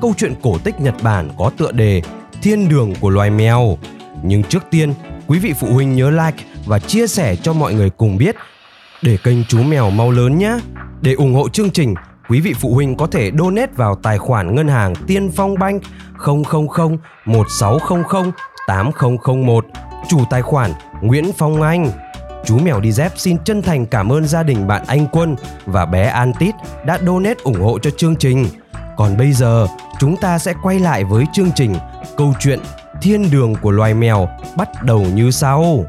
câu chuyện cổ tích Nhật Bản có tựa đề Thiên đường của loài mèo. Nhưng trước tiên, quý vị phụ huynh nhớ like và chia sẻ cho mọi người cùng biết để kênh Chú Mèo mau lớn nhé. Để ủng hộ chương trình, quý vị phụ huynh có thể donate vào tài khoản ngân hàng Tiên Phong Bank 000 1600 8001, chủ tài khoản Nguyễn Phong Anh. Chú Mèo Đi Dép xin chân thành cảm ơn gia đình bạn Anh Quân và bé An Tít đã donate ủng hộ cho chương trình. Còn bây giờ, chúng ta sẽ quay lại với chương trình Câu chuyện Thiên đường của loài mèo bắt đầu như sau.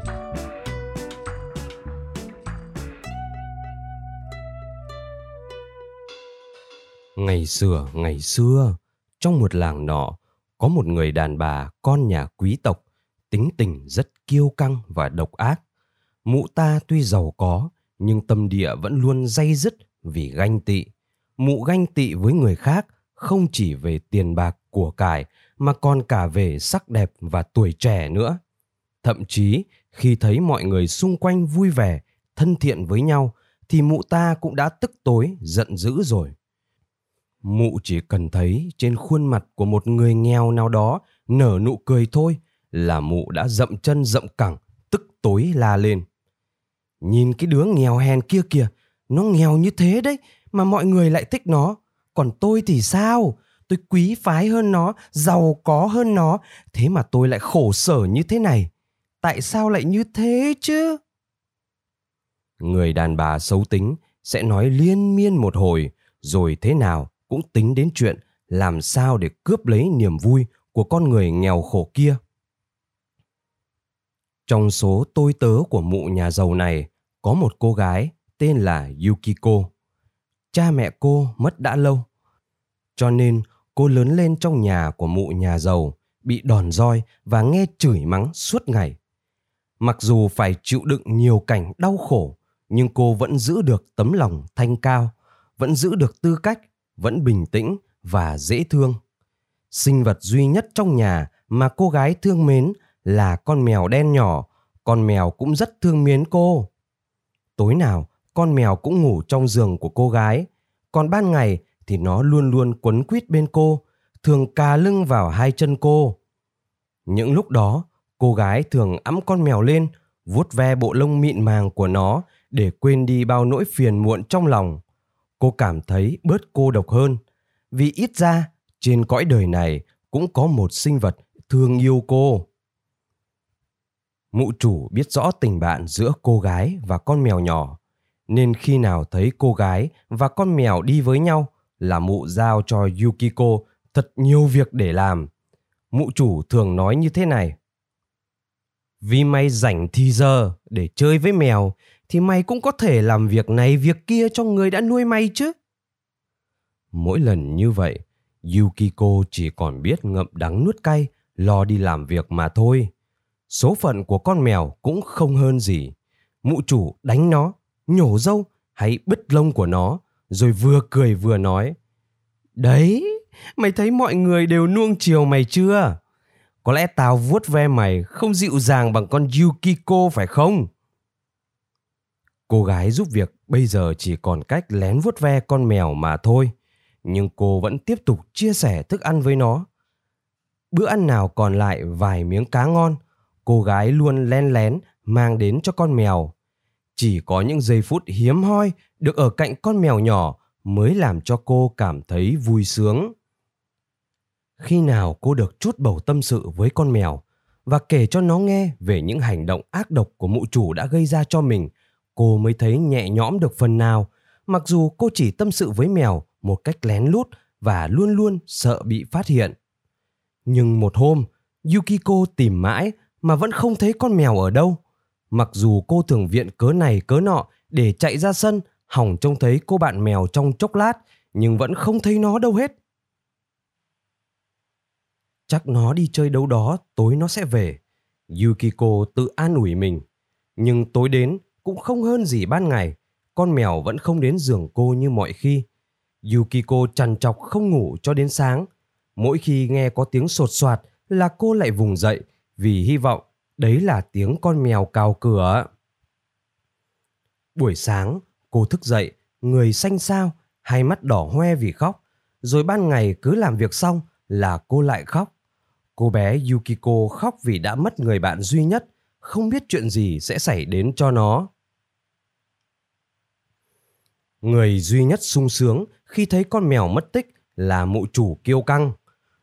Ngày xưa, ngày xưa, trong một làng nọ, có một người đàn bà con nhà quý tộc, tính tình rất kiêu căng và độc ác. Mụ ta tuy giàu có, nhưng tâm địa vẫn luôn dây dứt vì ganh tị. Mụ ganh tị với người khác không chỉ về tiền bạc của cải mà còn cả về sắc đẹp và tuổi trẻ nữa. Thậm chí khi thấy mọi người xung quanh vui vẻ, thân thiện với nhau thì mụ ta cũng đã tức tối, giận dữ rồi. Mụ chỉ cần thấy trên khuôn mặt của một người nghèo nào đó nở nụ cười thôi là mụ đã dậm chân dậm cẳng, tức tối la lên. Nhìn cái đứa nghèo hèn kia kìa, nó nghèo như thế đấy mà mọi người lại thích nó. Còn tôi thì sao? Tôi quý phái hơn nó, giàu có hơn nó, thế mà tôi lại khổ sở như thế này. Tại sao lại như thế chứ? Người đàn bà xấu tính sẽ nói liên miên một hồi, rồi thế nào cũng tính đến chuyện làm sao để cướp lấy niềm vui của con người nghèo khổ kia. Trong số tôi tớ của mụ nhà giàu này có một cô gái tên là Yukiko. Cha mẹ cô mất đã lâu, cho nên cô lớn lên trong nhà của mụ nhà giàu, bị đòn roi và nghe chửi mắng suốt ngày. Mặc dù phải chịu đựng nhiều cảnh đau khổ, nhưng cô vẫn giữ được tấm lòng thanh cao, vẫn giữ được tư cách vẫn bình tĩnh và dễ thương. Sinh vật duy nhất trong nhà mà cô gái thương mến là con mèo đen nhỏ, con mèo cũng rất thương mến cô. Tối nào, con mèo cũng ngủ trong giường của cô gái, còn ban ngày thì nó luôn luôn quấn quýt bên cô, thường cà lưng vào hai chân cô. Những lúc đó, cô gái thường ẵm con mèo lên, vuốt ve bộ lông mịn màng của nó để quên đi bao nỗi phiền muộn trong lòng. Cô cảm thấy bớt cô độc hơn vì ít ra trên cõi đời này cũng có một sinh vật thương yêu cô. Mụ chủ biết rõ tình bạn giữa cô gái và con mèo nhỏ nên khi nào thấy cô gái và con mèo đi với nhau là mụ giao cho yukiko thật nhiều việc để làm mụ chủ thường nói như thế này vì mày rảnh thì giờ để chơi với mèo thì mày cũng có thể làm việc này việc kia cho người đã nuôi mày chứ. Mỗi lần như vậy, Yukiko chỉ còn biết ngậm đắng nuốt cay, lo đi làm việc mà thôi. Số phận của con mèo cũng không hơn gì. Mụ chủ đánh nó, nhổ dâu hay bứt lông của nó, rồi vừa cười vừa nói. Đấy, mày thấy mọi người đều nuông chiều mày chưa? Có lẽ tao vuốt ve mày không dịu dàng bằng con Yukiko phải không? Cô gái giúp việc bây giờ chỉ còn cách lén vuốt ve con mèo mà thôi, nhưng cô vẫn tiếp tục chia sẻ thức ăn với nó. Bữa ăn nào còn lại vài miếng cá ngon, cô gái luôn len lén mang đến cho con mèo. Chỉ có những giây phút hiếm hoi được ở cạnh con mèo nhỏ mới làm cho cô cảm thấy vui sướng. Khi nào cô được chút bầu tâm sự với con mèo và kể cho nó nghe về những hành động ác độc của mụ chủ đã gây ra cho mình – cô mới thấy nhẹ nhõm được phần nào, mặc dù cô chỉ tâm sự với mèo một cách lén lút và luôn luôn sợ bị phát hiện. Nhưng một hôm, Yukiko tìm mãi mà vẫn không thấy con mèo ở đâu. Mặc dù cô thường viện cớ này cớ nọ để chạy ra sân, hỏng trông thấy cô bạn mèo trong chốc lát, nhưng vẫn không thấy nó đâu hết. Chắc nó đi chơi đâu đó, tối nó sẽ về. Yukiko tự an ủi mình. Nhưng tối đến cũng không hơn gì ban ngày. Con mèo vẫn không đến giường cô như mọi khi. Yukiko trằn trọc không ngủ cho đến sáng. Mỗi khi nghe có tiếng sột soạt là cô lại vùng dậy vì hy vọng đấy là tiếng con mèo cào cửa. Buổi sáng, cô thức dậy, người xanh xao, hai mắt đỏ hoe vì khóc. Rồi ban ngày cứ làm việc xong là cô lại khóc. Cô bé Yukiko khóc vì đã mất người bạn duy nhất, không biết chuyện gì sẽ xảy đến cho nó. Người duy nhất sung sướng khi thấy con mèo mất tích là mụ chủ kiêu căng.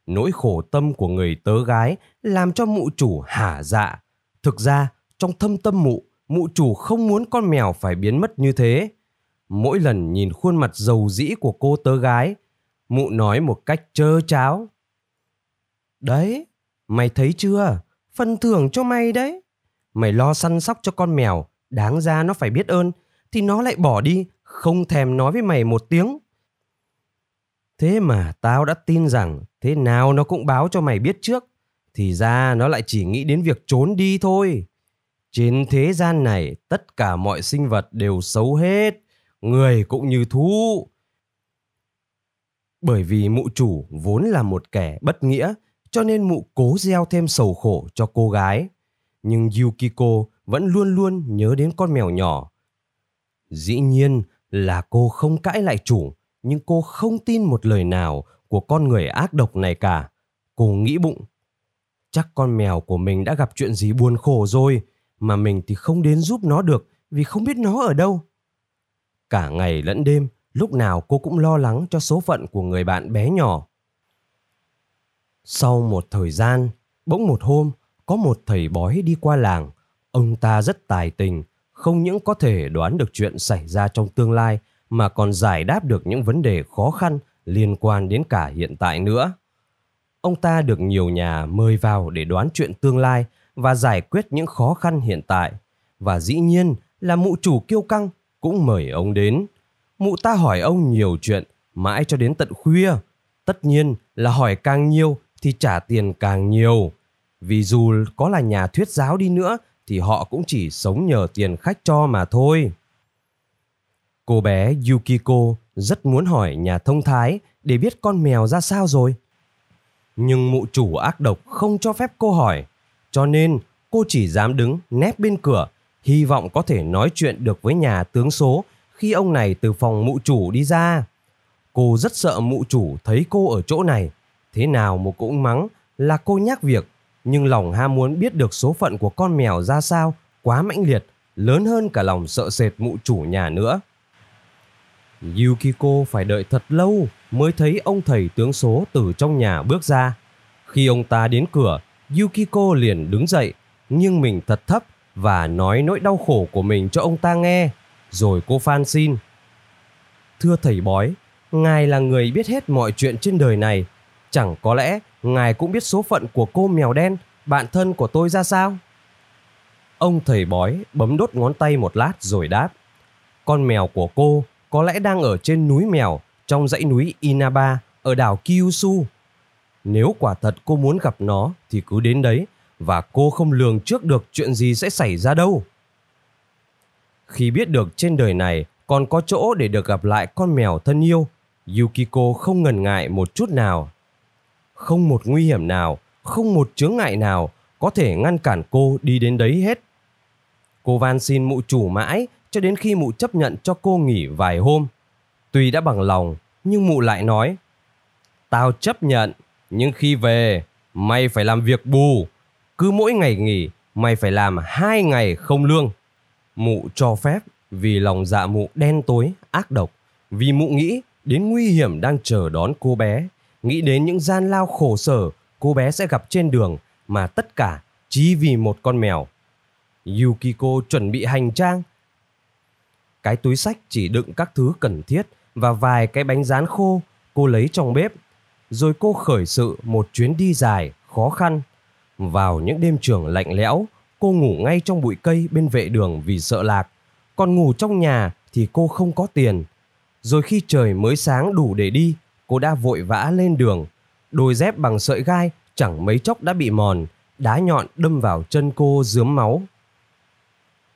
Nỗi khổ tâm của người tớ gái làm cho mụ chủ hả dạ. Thực ra, trong thâm tâm mụ, mụ chủ không muốn con mèo phải biến mất như thế. Mỗi lần nhìn khuôn mặt giàu dĩ của cô tớ gái, mụ nói một cách trơ cháo. Đấy, mày thấy chưa? Phần thưởng cho mày đấy. Mày lo săn sóc cho con mèo, đáng ra nó phải biết ơn, thì nó lại bỏ đi, không thèm nói với mày một tiếng. Thế mà tao đã tin rằng thế nào nó cũng báo cho mày biết trước. Thì ra nó lại chỉ nghĩ đến việc trốn đi thôi. Trên thế gian này tất cả mọi sinh vật đều xấu hết, người cũng như thú. Bởi vì mụ chủ vốn là một kẻ bất nghĩa, cho nên mụ cố gieo thêm sầu khổ cho cô gái. Nhưng Yukiko vẫn luôn luôn nhớ đến con mèo nhỏ. Dĩ nhiên là cô không cãi lại chủ, nhưng cô không tin một lời nào của con người ác độc này cả. Cô nghĩ bụng, chắc con mèo của mình đã gặp chuyện gì buồn khổ rồi, mà mình thì không đến giúp nó được vì không biết nó ở đâu. Cả ngày lẫn đêm, lúc nào cô cũng lo lắng cho số phận của người bạn bé nhỏ. Sau một thời gian, bỗng một hôm, có một thầy bói đi qua làng. Ông ta rất tài tình, không những có thể đoán được chuyện xảy ra trong tương lai mà còn giải đáp được những vấn đề khó khăn liên quan đến cả hiện tại nữa. Ông ta được nhiều nhà mời vào để đoán chuyện tương lai và giải quyết những khó khăn hiện tại. Và dĩ nhiên là mụ chủ kiêu căng cũng mời ông đến. Mụ ta hỏi ông nhiều chuyện mãi cho đến tận khuya. Tất nhiên là hỏi càng nhiều thì trả tiền càng nhiều. Vì dù có là nhà thuyết giáo đi nữa thì họ cũng chỉ sống nhờ tiền khách cho mà thôi. Cô bé Yukiko rất muốn hỏi nhà thông thái để biết con mèo ra sao rồi. Nhưng mụ chủ ác độc không cho phép cô hỏi, cho nên cô chỉ dám đứng nép bên cửa, hy vọng có thể nói chuyện được với nhà tướng số khi ông này từ phòng mụ chủ đi ra. Cô rất sợ mụ chủ thấy cô ở chỗ này, thế nào mà cũng mắng là cô nhắc việc, nhưng lòng ham muốn biết được số phận của con mèo ra sao quá mãnh liệt, lớn hơn cả lòng sợ sệt mụ chủ nhà nữa. Yukiko phải đợi thật lâu mới thấy ông thầy tướng số từ trong nhà bước ra. Khi ông ta đến cửa, Yukiko liền đứng dậy, nhưng mình thật thấp và nói nỗi đau khổ của mình cho ông ta nghe. Rồi cô phan xin. Thưa thầy bói, ngài là người biết hết mọi chuyện trên đời này. Chẳng có lẽ ngài cũng biết số phận của cô mèo đen, bạn thân của tôi ra sao? Ông thầy bói bấm đốt ngón tay một lát rồi đáp. Con mèo của cô có lẽ đang ở trên núi mèo trong dãy núi Inaba ở đảo Kyushu. Nếu quả thật cô muốn gặp nó thì cứ đến đấy và cô không lường trước được chuyện gì sẽ xảy ra đâu. Khi biết được trên đời này còn có chỗ để được gặp lại con mèo thân yêu, Yukiko không ngần ngại một chút nào. Không một nguy hiểm nào, không một chướng ngại nào có thể ngăn cản cô đi đến đấy hết. Cô van xin mụ chủ mãi cho đến khi mụ chấp nhận cho cô nghỉ vài hôm. Tuy đã bằng lòng, nhưng mụ lại nói, Tao chấp nhận, nhưng khi về, mày phải làm việc bù. Cứ mỗi ngày nghỉ, mày phải làm hai ngày không lương. Mụ cho phép vì lòng dạ mụ đen tối, ác độc. Vì mụ nghĩ đến nguy hiểm đang chờ đón cô bé. Nghĩ đến những gian lao khổ sở cô bé sẽ gặp trên đường mà tất cả chỉ vì một con mèo. Yukiko chuẩn bị hành trang cái túi sách chỉ đựng các thứ cần thiết và vài cái bánh rán khô cô lấy trong bếp. Rồi cô khởi sự một chuyến đi dài, khó khăn. Vào những đêm trường lạnh lẽo, cô ngủ ngay trong bụi cây bên vệ đường vì sợ lạc. Còn ngủ trong nhà thì cô không có tiền. Rồi khi trời mới sáng đủ để đi, cô đã vội vã lên đường. Đôi dép bằng sợi gai chẳng mấy chốc đã bị mòn, đá nhọn đâm vào chân cô dướm máu.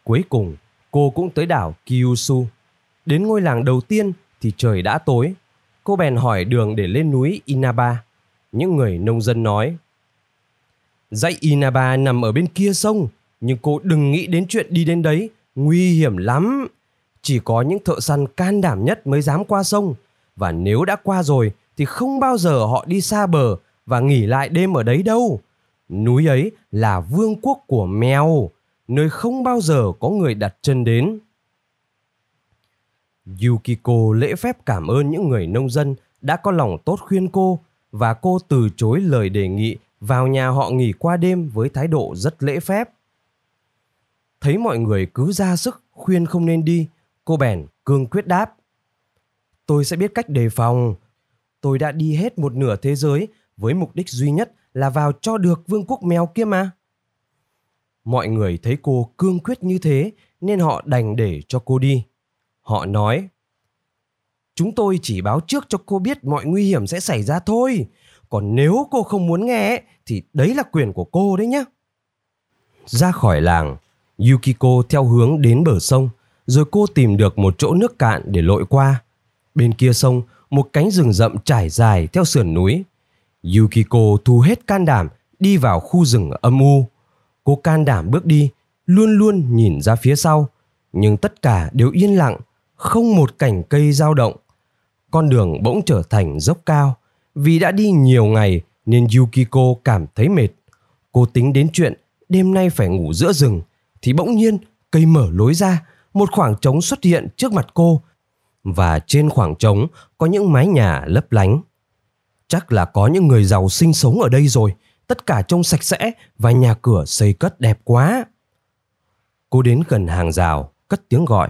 Cuối cùng, cô cũng tới đảo Kyushu. Đến ngôi làng đầu tiên thì trời đã tối. Cô bèn hỏi đường để lên núi Inaba. Những người nông dân nói. Dãy Inaba nằm ở bên kia sông, nhưng cô đừng nghĩ đến chuyện đi đến đấy, nguy hiểm lắm. Chỉ có những thợ săn can đảm nhất mới dám qua sông, và nếu đã qua rồi thì không bao giờ họ đi xa bờ và nghỉ lại đêm ở đấy đâu. Núi ấy là vương quốc của mèo, nơi không bao giờ có người đặt chân đến. Yukiko lễ phép cảm ơn những người nông dân đã có lòng tốt khuyên cô và cô từ chối lời đề nghị vào nhà họ nghỉ qua đêm với thái độ rất lễ phép. Thấy mọi người cứ ra sức khuyên không nên đi, cô bèn cương quyết đáp. Tôi sẽ biết cách đề phòng. Tôi đã đi hết một nửa thế giới với mục đích duy nhất là vào cho được vương quốc mèo kia mà. Mọi người thấy cô cương quyết như thế nên họ đành để cho cô đi. Họ nói, chúng tôi chỉ báo trước cho cô biết mọi nguy hiểm sẽ xảy ra thôi. Còn nếu cô không muốn nghe thì đấy là quyền của cô đấy nhé. Ra khỏi làng, Yukiko theo hướng đến bờ sông, rồi cô tìm được một chỗ nước cạn để lội qua. Bên kia sông, một cánh rừng rậm trải dài theo sườn núi. Yukiko thu hết can đảm đi vào khu rừng âm u. Cô can đảm bước đi, luôn luôn nhìn ra phía sau, nhưng tất cả đều yên lặng, không một cảnh cây dao động. Con đường bỗng trở thành dốc cao, vì đã đi nhiều ngày nên Yukiko cảm thấy mệt. Cô tính đến chuyện đêm nay phải ngủ giữa rừng, thì bỗng nhiên cây mở lối ra, một khoảng trống xuất hiện trước mặt cô và trên khoảng trống có những mái nhà lấp lánh. Chắc là có những người giàu sinh sống ở đây rồi, tất cả trông sạch sẽ và nhà cửa xây cất đẹp quá. Cô đến gần hàng rào, cất tiếng gọi.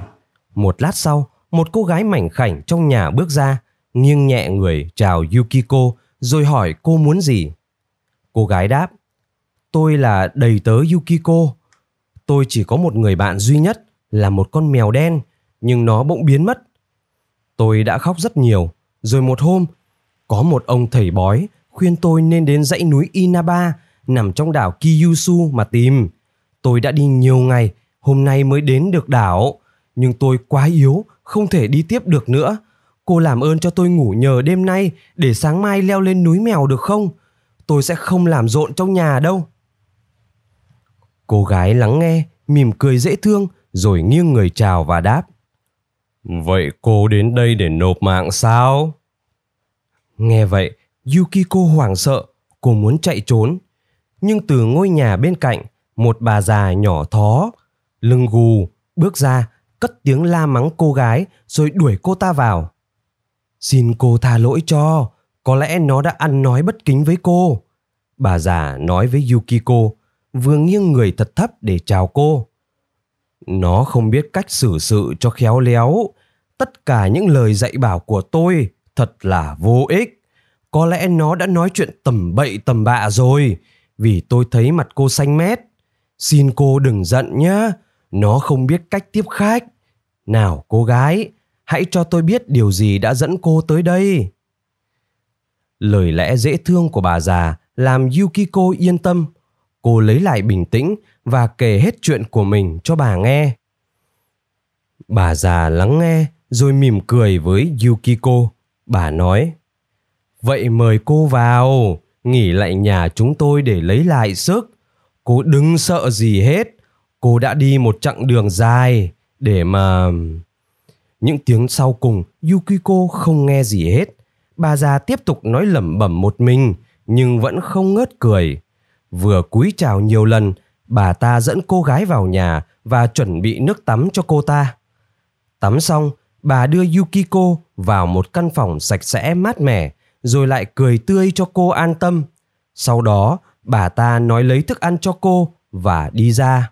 Một lát sau, một cô gái mảnh khảnh trong nhà bước ra, nghiêng nhẹ người chào Yukiko rồi hỏi cô muốn gì. Cô gái đáp, tôi là đầy tớ Yukiko. Tôi chỉ có một người bạn duy nhất là một con mèo đen, nhưng nó bỗng biến mất. Tôi đã khóc rất nhiều, rồi một hôm, có một ông thầy bói khuyên tôi nên đến dãy núi Inaba nằm trong đảo Kyushu mà tìm. Tôi đã đi nhiều ngày, hôm nay mới đến được đảo, nhưng tôi quá yếu, không thể đi tiếp được nữa. Cô làm ơn cho tôi ngủ nhờ đêm nay để sáng mai leo lên núi mèo được không? Tôi sẽ không làm rộn trong nhà đâu. Cô gái lắng nghe, mỉm cười dễ thương rồi nghiêng người chào và đáp. Vậy cô đến đây để nộp mạng sao? Nghe vậy, Yukiko hoảng sợ, cô muốn chạy trốn. Nhưng từ ngôi nhà bên cạnh, một bà già nhỏ thó, lưng gù, bước ra, cất tiếng la mắng cô gái rồi đuổi cô ta vào. Xin cô tha lỗi cho, có lẽ nó đã ăn nói bất kính với cô. Bà già nói với Yukiko, vừa nghiêng người thật thấp để chào cô. Nó không biết cách xử sự cho khéo léo. Tất cả những lời dạy bảo của tôi thật là vô ích. Có lẽ nó đã nói chuyện tầm bậy tầm bạ rồi, vì tôi thấy mặt cô xanh mét. Xin cô đừng giận nhé, nó không biết cách tiếp khách. Nào cô gái, hãy cho tôi biết điều gì đã dẫn cô tới đây. Lời lẽ dễ thương của bà già làm Yukiko yên tâm. Cô lấy lại bình tĩnh và kể hết chuyện của mình cho bà nghe. Bà già lắng nghe rồi mỉm cười với Yukiko. Bà nói, Vậy mời cô vào, nghỉ lại nhà chúng tôi để lấy lại sức. Cô đừng sợ gì hết, cô đã đi một chặng đường dài để mà... Những tiếng sau cùng Yukiko không nghe gì hết. Bà già tiếp tục nói lẩm bẩm một mình nhưng vẫn không ngớt cười. Vừa cúi chào nhiều lần, bà ta dẫn cô gái vào nhà và chuẩn bị nước tắm cho cô ta. Tắm xong, bà đưa Yukiko vào một căn phòng sạch sẽ mát mẻ, rồi lại cười tươi cho cô an tâm. Sau đó, bà ta nói lấy thức ăn cho cô và đi ra.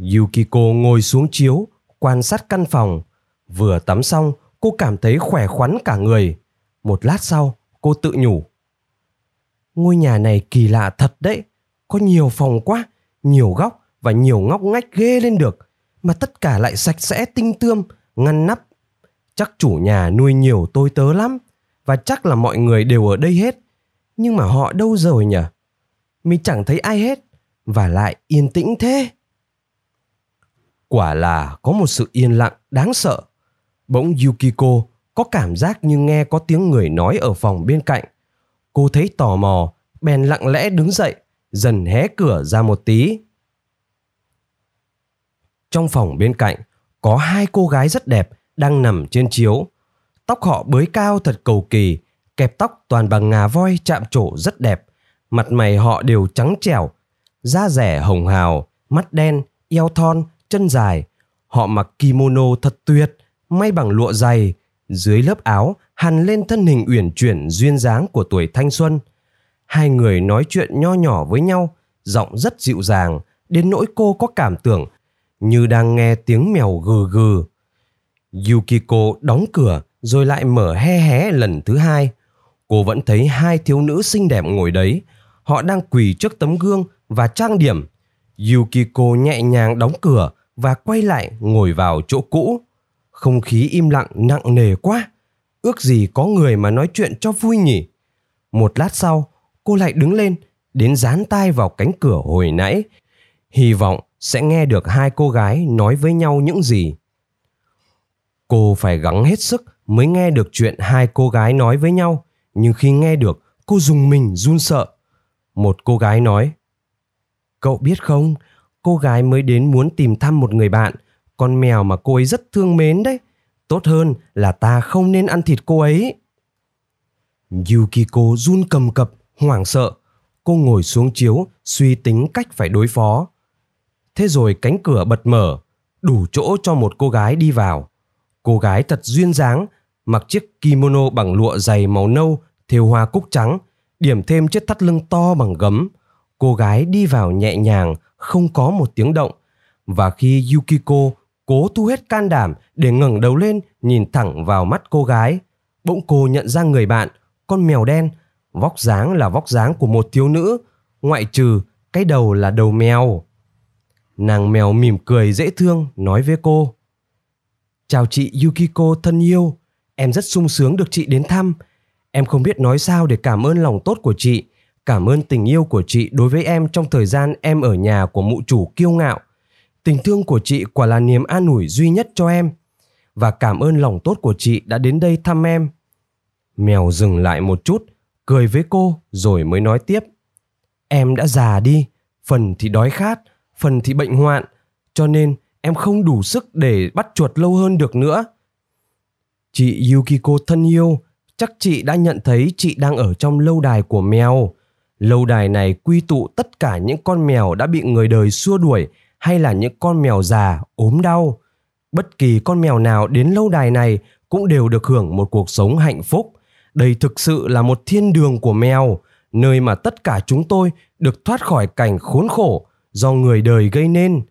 Yukiko ngồi xuống chiếu, quan sát căn phòng. Vừa tắm xong, cô cảm thấy khỏe khoắn cả người. Một lát sau, cô tự nhủ. Ngôi nhà này kỳ lạ thật đấy, có nhiều phòng quá, nhiều góc và nhiều ngóc ngách ghê lên được, mà tất cả lại sạch sẽ tinh tươm, ngăn nắp. Chắc chủ nhà nuôi nhiều tôi tớ lắm, và chắc là mọi người đều ở đây hết. Nhưng mà họ đâu rồi nhỉ? Mình chẳng thấy ai hết và lại yên tĩnh thế. Quả là có một sự yên lặng đáng sợ. Bỗng Yukiko có cảm giác như nghe có tiếng người nói ở phòng bên cạnh. Cô thấy tò mò, bèn lặng lẽ đứng dậy, dần hé cửa ra một tí. Trong phòng bên cạnh có hai cô gái rất đẹp đang nằm trên chiếu. Tóc họ bới cao thật cầu kỳ, kẹp tóc toàn bằng ngà voi chạm trổ rất đẹp. Mặt mày họ đều trắng trẻo, da rẻ hồng hào, mắt đen, eo thon, chân dài. Họ mặc kimono thật tuyệt, may bằng lụa dày. Dưới lớp áo hằn lên thân hình uyển chuyển duyên dáng của tuổi thanh xuân. Hai người nói chuyện nho nhỏ với nhau, giọng rất dịu dàng, đến nỗi cô có cảm tưởng như đang nghe tiếng mèo gừ gừ. Yukiko đóng cửa rồi lại mở he hé lần thứ hai. Cô vẫn thấy hai thiếu nữ xinh đẹp ngồi đấy. Họ đang quỳ trước tấm gương và trang điểm. Yukiko nhẹ nhàng đóng cửa và quay lại ngồi vào chỗ cũ. Không khí im lặng nặng nề quá. Ước gì có người mà nói chuyện cho vui nhỉ. Một lát sau, cô lại đứng lên, đến dán tai vào cánh cửa hồi nãy. Hy vọng sẽ nghe được hai cô gái nói với nhau những gì. Cô phải gắng hết sức mới nghe được chuyện hai cô gái nói với nhau, nhưng khi nghe được, cô dùng mình run sợ. Một cô gái nói: "Cậu biết không, cô gái mới đến muốn tìm thăm một người bạn, con mèo mà cô ấy rất thương mến đấy. Tốt hơn là ta không nên ăn thịt cô ấy." Yukiko run cầm cập, hoảng sợ. Cô ngồi xuống chiếu, suy tính cách phải đối phó. Thế rồi cánh cửa bật mở, đủ chỗ cho một cô gái đi vào. Cô gái thật duyên dáng, mặc chiếc kimono bằng lụa dày màu nâu, thêu hoa cúc trắng, điểm thêm chiếc thắt lưng to bằng gấm. Cô gái đi vào nhẹ nhàng, không có một tiếng động. Và khi Yukiko cố thu hết can đảm để ngẩng đầu lên nhìn thẳng vào mắt cô gái, bỗng cô nhận ra người bạn, con mèo đen, vóc dáng là vóc dáng của một thiếu nữ, ngoại trừ cái đầu là đầu mèo. Nàng mèo mỉm cười dễ thương nói với cô. Chào chị Yukiko thân yêu, em rất sung sướng được chị đến thăm. Em không biết nói sao để cảm ơn lòng tốt của chị, cảm ơn tình yêu của chị đối với em trong thời gian em ở nhà của mụ chủ kiêu ngạo. Tình thương của chị quả là niềm an ủi duy nhất cho em. Và cảm ơn lòng tốt của chị đã đến đây thăm em. Mèo dừng lại một chút, cười với cô rồi mới nói tiếp. Em đã già đi, phần thì đói khát, phần thì bệnh hoạn, cho nên em không đủ sức để bắt chuột lâu hơn được nữa. Chị Yukiko thân yêu, chắc chị đã nhận thấy chị đang ở trong lâu đài của mèo. Lâu đài này quy tụ tất cả những con mèo đã bị người đời xua đuổi hay là những con mèo già, ốm đau. Bất kỳ con mèo nào đến lâu đài này cũng đều được hưởng một cuộc sống hạnh phúc. Đây thực sự là một thiên đường của mèo, nơi mà tất cả chúng tôi được thoát khỏi cảnh khốn khổ do người đời gây nên.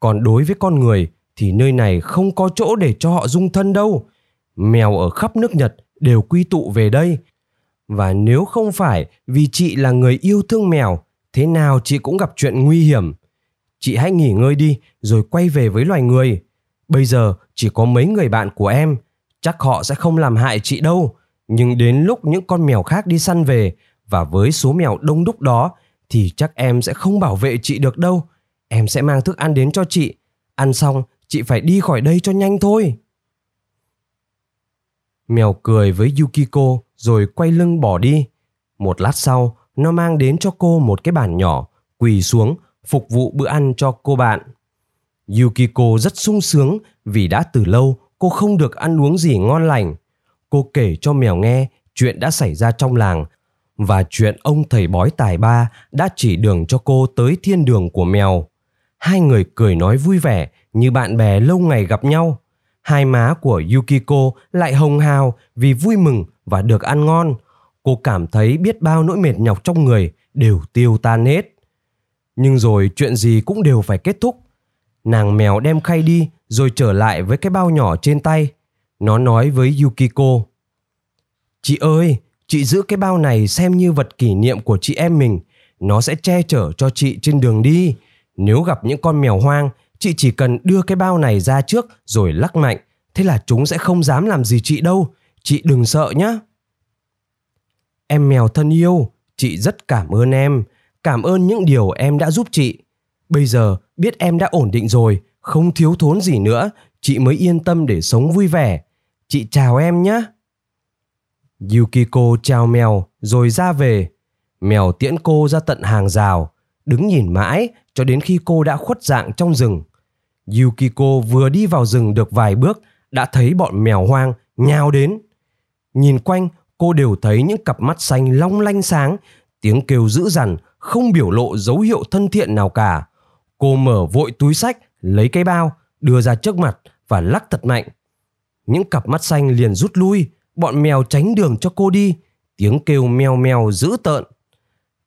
Còn đối với con người thì nơi này không có chỗ để cho họ dung thân đâu. Mèo ở khắp nước Nhật đều quy tụ về đây. Và nếu không phải vì chị là người yêu thương mèo, thế nào chị cũng gặp chuyện nguy hiểm. Chị hãy nghỉ ngơi đi rồi quay về với loài người. Bây giờ chỉ có mấy người bạn của em, chắc họ sẽ không làm hại chị đâu. Nhưng đến lúc những con mèo khác đi săn về và với số mèo đông đúc đó thì chắc em sẽ không bảo vệ chị được đâu. Em sẽ mang thức ăn đến cho chị. Ăn xong, chị phải đi khỏi đây cho nhanh thôi. Mèo cười với Yukiko rồi quay lưng bỏ đi. Một lát sau, nó mang đến cho cô một cái bàn nhỏ, quỳ xuống, phục vụ bữa ăn cho cô bạn. Yukiko rất sung sướng vì đã từ lâu cô không được ăn uống gì ngon lành. Cô kể cho mèo nghe chuyện đã xảy ra trong làng và chuyện ông thầy bói tài ba đã chỉ đường cho cô tới thiên đường của mèo. Hai người cười nói vui vẻ như bạn bè lâu ngày gặp nhau. Hai má của Yukiko lại hồng hào vì vui mừng và được ăn ngon. Cô cảm thấy biết bao nỗi mệt nhọc trong người đều tiêu tan hết. Nhưng rồi chuyện gì cũng đều phải kết thúc. Nàng mèo đem khay đi rồi trở lại với cái bao nhỏ trên tay. Nó nói với Yukiko. Chị ơi, chị giữ cái bao này xem như vật kỷ niệm của chị em mình. Nó sẽ che chở cho chị trên đường đi. Nếu gặp những con mèo hoang, chị chỉ cần đưa cái bao này ra trước rồi lắc mạnh. Thế là chúng sẽ không dám làm gì chị đâu. Chị đừng sợ nhé. Em mèo thân yêu, chị rất cảm ơn em, cảm ơn những điều em đã giúp chị. Bây giờ biết em đã ổn định rồi, không thiếu thốn gì nữa, chị mới yên tâm để sống vui vẻ. Chị chào em nhé. Yukiko chào mèo rồi ra về. Mèo tiễn cô ra tận hàng rào, đứng nhìn mãi cho đến khi cô đã khuất dạng trong rừng. Yukiko vừa đi vào rừng được vài bước đã thấy bọn mèo hoang nhào đến. Nhìn quanh, cô đều thấy những cặp mắt xanh long lanh sáng, tiếng kêu dữ dằn, không biểu lộ dấu hiệu thân thiện nào cả. Cô mở vội túi sách, lấy cái bao, đưa ra trước mặt và lắc thật mạnh. Những cặp mắt xanh liền rút lui, bọn mèo tránh đường cho cô đi, tiếng kêu meo meo dữ tợn.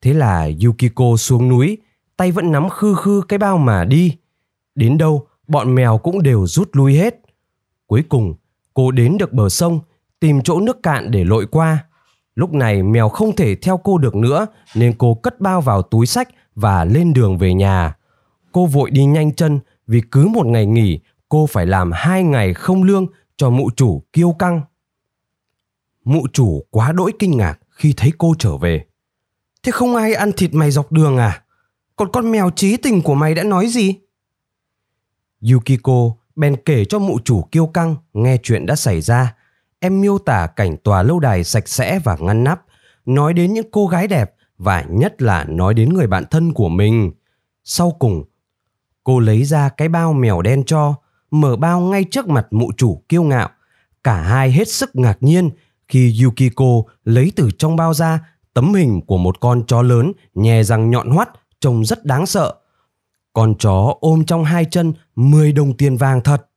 Thế là Yukiko xuống núi, tay vẫn nắm khư khư cái bao mà đi. Đến đâu, bọn mèo cũng đều rút lui hết. Cuối cùng, cô đến được bờ sông, tìm chỗ nước cạn để lội qua. Lúc này mèo không thể theo cô được nữa nên cô cất bao vào túi sách và lên đường về nhà. Cô vội đi nhanh chân vì cứ một ngày nghỉ cô phải làm hai ngày không lương cho mụ chủ kiêu căng. Mụ chủ quá đỗi kinh ngạc khi thấy cô trở về. Thế không ai ăn thịt mày dọc đường à? Còn con mèo trí tình của mày đã nói gì? Yukiko bèn kể cho mụ chủ kiêu căng nghe chuyện đã xảy ra. Em miêu tả cảnh tòa lâu đài sạch sẽ và ngăn nắp, nói đến những cô gái đẹp và nhất là nói đến người bạn thân của mình. Sau cùng, cô lấy ra cái bao mèo đen cho, mở bao ngay trước mặt mụ chủ kiêu ngạo. Cả hai hết sức ngạc nhiên khi Yukiko lấy từ trong bao ra tấm hình của một con chó lớn nhè răng nhọn hoắt trông rất đáng sợ. Con chó ôm trong hai chân 10 đồng tiền vàng thật.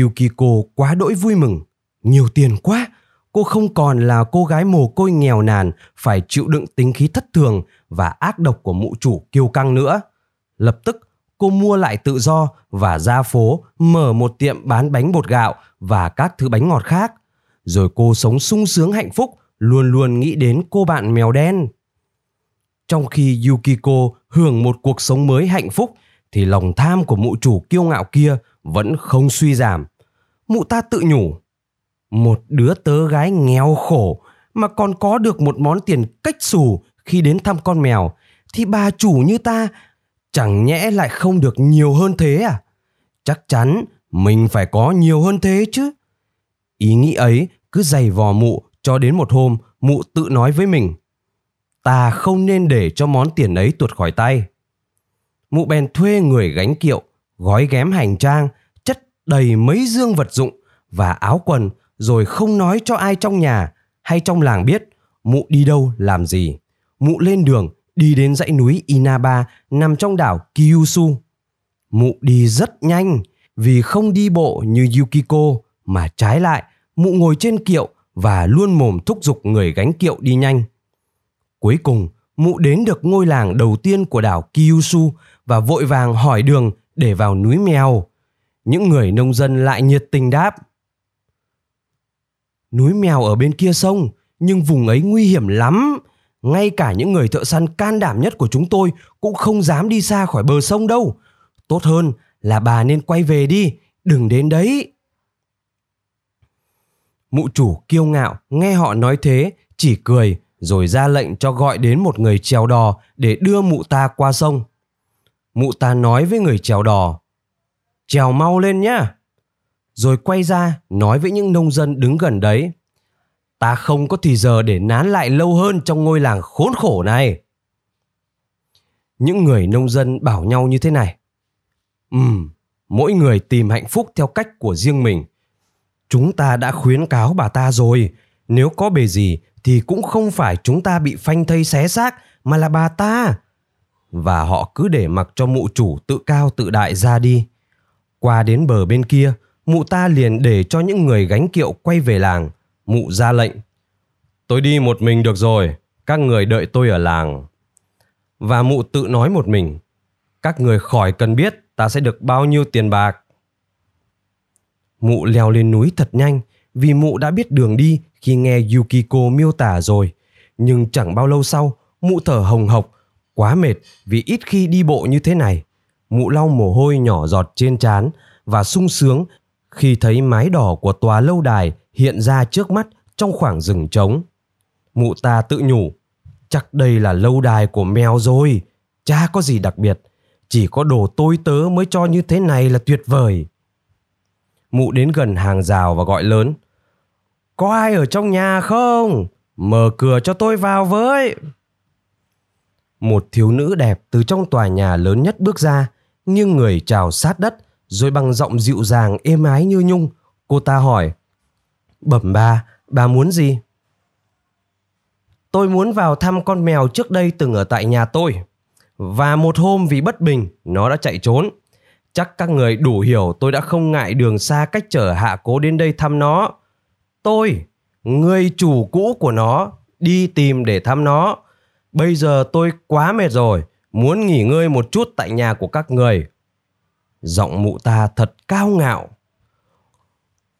Yukiko quá đỗi vui mừng. Nhiều tiền quá, cô không còn là cô gái mồ côi nghèo nàn phải chịu đựng tính khí thất thường và ác độc của mụ chủ kiêu căng nữa. Lập tức, cô mua lại tự do và ra phố mở một tiệm bán bánh bột gạo và các thứ bánh ngọt khác. Rồi cô sống sung sướng hạnh phúc, luôn luôn nghĩ đến cô bạn mèo đen. Trong khi Yukiko hưởng một cuộc sống mới hạnh phúc thì lòng tham của mụ chủ kiêu ngạo kia vẫn không suy giảm. Mụ ta tự nhủ, một đứa tớ gái nghèo khổ mà còn có được một món tiền cách xù khi đến thăm con mèo thì bà chủ như ta chẳng nhẽ lại không được nhiều hơn thế à? Chắc chắn mình phải có nhiều hơn thế chứ. Ý nghĩ ấy cứ dày vò mụ cho đến một hôm mụ tự nói với mình ta không nên để cho món tiền ấy tuột khỏi tay. Mụ bèn thuê người gánh kiệu, gói ghém hành trang, chất đầy mấy dương vật dụng và áo quần rồi không nói cho ai trong nhà hay trong làng biết mụ đi đâu làm gì. Mụ lên đường đi đến dãy núi Inaba nằm trong đảo Kyushu. Mụ đi rất nhanh vì không đi bộ như Yukiko mà trái lại mụ ngồi trên kiệu và luôn mồm thúc giục người gánh kiệu đi nhanh. Cuối cùng, mụ đến được ngôi làng đầu tiên của đảo Kyushu và vội vàng hỏi đường để vào núi mèo. Những người nông dân lại nhiệt tình đáp. Núi mèo ở bên kia sông, nhưng vùng ấy nguy hiểm lắm. Ngay cả những người thợ săn can đảm nhất của chúng tôi cũng không dám đi xa khỏi bờ sông đâu. Tốt hơn là bà nên quay về đi, đừng đến đấy. Mụ chủ kiêu ngạo nghe họ nói thế, chỉ cười rồi ra lệnh cho gọi đến một người trèo đò để đưa mụ ta qua sông. Mụ ta nói với người trèo đò, trèo mau lên nhá. Rồi quay ra nói với những nông dân đứng gần đấy, ta không có thì giờ để nán lại lâu hơn trong ngôi làng khốn khổ này. Những người nông dân bảo nhau như thế này. Ừm, mỗi người tìm hạnh phúc theo cách của riêng mình. Chúng ta đã khuyến cáo bà ta rồi, nếu có bề gì thì cũng không phải chúng ta bị phanh thây xé xác mà là bà ta. Và họ cứ để mặc cho mụ chủ tự cao tự đại ra đi. Qua đến bờ bên kia, mụ ta liền để cho những người gánh kiệu quay về làng. Mụ ra lệnh. Tôi đi một mình được rồi, các người đợi tôi ở làng. Và mụ tự nói một mình. Các người khỏi cần biết ta sẽ được bao nhiêu tiền bạc. Mụ leo lên núi thật nhanh vì mụ đã biết đường đi khi nghe Yukiko miêu tả rồi. Nhưng chẳng bao lâu sau, mụ thở hồng hộc, quá mệt vì ít khi đi bộ như thế này. Mụ lau mồ hôi nhỏ giọt trên trán và sung sướng khi thấy mái đỏ của tòa lâu đài hiện ra trước mắt trong khoảng rừng trống. Mụ ta tự nhủ, Chắc đây là lâu đài của mèo rồi. Chả có gì đặc biệt. Chỉ có đồ tôi tớ mới cho như thế này là tuyệt vời. Mụ đến gần hàng rào và gọi lớn. Có ai ở trong nhà không? Mở cửa cho tôi vào với. Một thiếu nữ đẹp từ trong tòa nhà lớn nhất bước ra, nghiêng người chào sát đất, rồi bằng giọng dịu dàng êm ái như nhung, cô ta hỏi. Bẩm bà, bà muốn gì? Tôi muốn vào thăm con mèo trước đây từng ở tại nhà tôi. Và một hôm vì bất bình, nó đã chạy trốn. Chắc các người đủ hiểu tôi đã không ngại đường xa cách trở hạ cố đến đây thăm nó. Tôi, người chủ cũ của nó, đi tìm để thăm nó. Bây giờ tôi quá mệt rồi, muốn nghỉ ngơi một chút tại nhà của các người. Giọng mụ ta thật cao ngạo.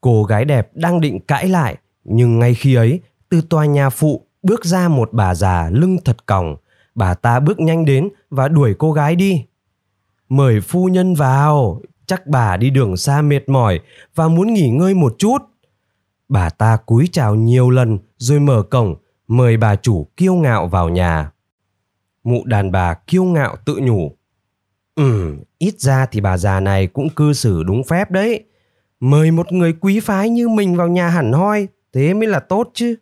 Cô gái đẹp đang định cãi lại, nhưng ngay khi ấy, từ tòa nhà phụ bước ra một bà già lưng thật còng. Bà ta bước nhanh đến và đuổi cô gái đi. Mời phu nhân vào, chắc bà đi đường xa mệt mỏi và muốn nghỉ ngơi một chút. Bà ta cúi chào nhiều lần rồi mở cổng, mời bà chủ kiêu ngạo vào nhà. Mụ đàn bà kiêu ngạo tự nhủ. Ừ, ít ra thì bà già này cũng cư xử đúng phép đấy. Mời một người quý phái như mình vào nhà hẳn hoi, thế mới là tốt chứ.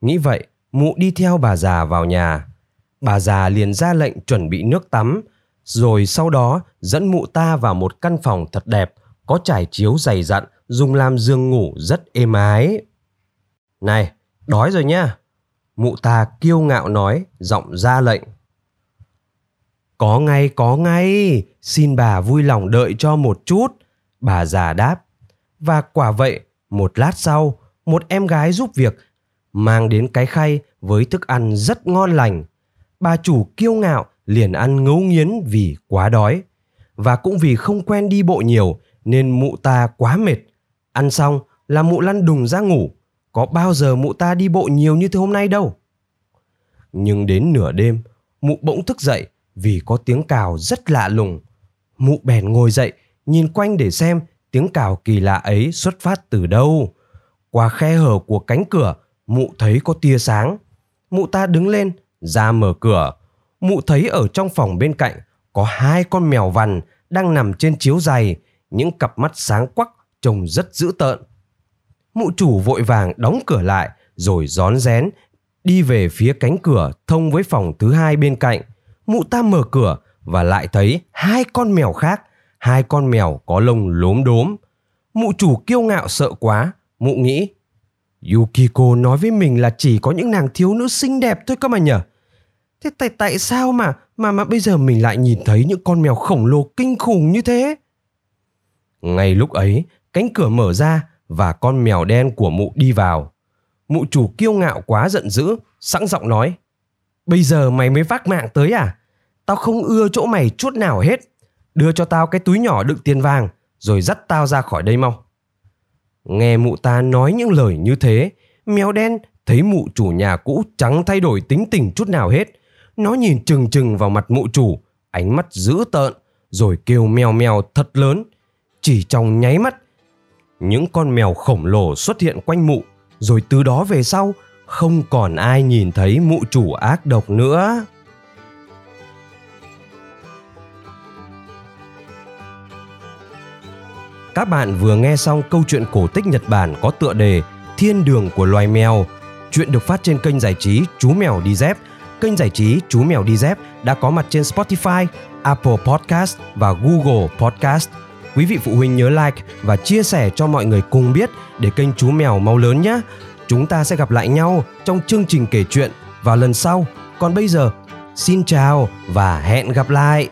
Nghĩ vậy, mụ đi theo bà già vào nhà. Bà già liền ra lệnh chuẩn bị nước tắm, rồi sau đó dẫn mụ ta vào một căn phòng thật đẹp, có trải chiếu dày dặn, dùng làm giường ngủ rất êm ái. Này, đói rồi nhá. Mụ ta kiêu ngạo nói, giọng ra lệnh. Có ngay, có ngay, xin bà vui lòng đợi cho một chút. Bà già đáp. Và quả vậy, một lát sau, một em gái giúp việc mang đến cái khay với thức ăn rất ngon lành. Bà chủ kiêu ngạo liền ăn ngấu nghiến vì quá đói. Và cũng vì không quen đi bộ nhiều nên mụ ta quá mệt. Ăn xong là mụ lăn đùng ra ngủ. Có bao giờ mụ ta đi bộ nhiều như thế hôm nay đâu. Nhưng đến nửa đêm, mụ bỗng thức dậy vì có tiếng cào rất lạ lùng. Mụ bèn ngồi dậy, nhìn quanh để xem tiếng cào kỳ lạ ấy xuất phát từ đâu. Qua khe hở của cánh cửa, mụ thấy có tia sáng. Mụ ta đứng lên, ra mở cửa. Mụ thấy ở trong phòng bên cạnh có hai con mèo vằn đang nằm trên chiếu dày, những cặp mắt sáng quắc trông rất dữ tợn. Mụ chủ vội vàng đóng cửa lại rồi rón rén đi về phía cánh cửa thông với phòng thứ hai bên cạnh. Mụ ta mở cửa và lại thấy hai con mèo khác, hai con mèo có lông lốm đốm. Mụ chủ kiêu ngạo sợ quá, mụ nghĩ Yukiko nói với mình là chỉ có những nàng thiếu nữ xinh đẹp thôi cơ mà nhở. Thế tại tại sao mà mà mà bây giờ mình lại nhìn thấy những con mèo khổng lồ kinh khủng như thế? Ngay lúc ấy, cánh cửa mở ra và con mèo đen của mụ đi vào. Mụ chủ kiêu ngạo quá giận dữ, sẵn giọng nói. Bây giờ mày mới vác mạng tới à? Tao không ưa chỗ mày chút nào hết. Đưa cho tao cái túi nhỏ đựng tiền vàng, rồi dắt tao ra khỏi đây mau. Nghe mụ ta nói những lời như thế, mèo đen thấy mụ chủ nhà cũ chẳng thay đổi tính tình chút nào hết. Nó nhìn chừng chừng vào mặt mụ chủ, ánh mắt dữ tợn, rồi kêu mèo mèo thật lớn. Chỉ trong nháy mắt, những con mèo khổng lồ xuất hiện quanh mụ, rồi từ đó về sau, không còn ai nhìn thấy mụ chủ ác độc nữa. Các bạn vừa nghe xong câu chuyện cổ tích Nhật Bản có tựa đề Thiên đường của loài mèo. Chuyện được phát trên kênh giải trí Chú Mèo Đi Dép. Kênh giải trí Chú Mèo Đi Dép đã có mặt trên Spotify, Apple Podcast và Google Podcast. Quý vị phụ huynh nhớ like và chia sẻ cho mọi người cùng biết để kênh Chú Mèo mau lớn nhé. Chúng ta sẽ gặp lại nhau trong chương trình kể chuyện vào lần sau. Còn bây giờ, xin chào và hẹn gặp lại.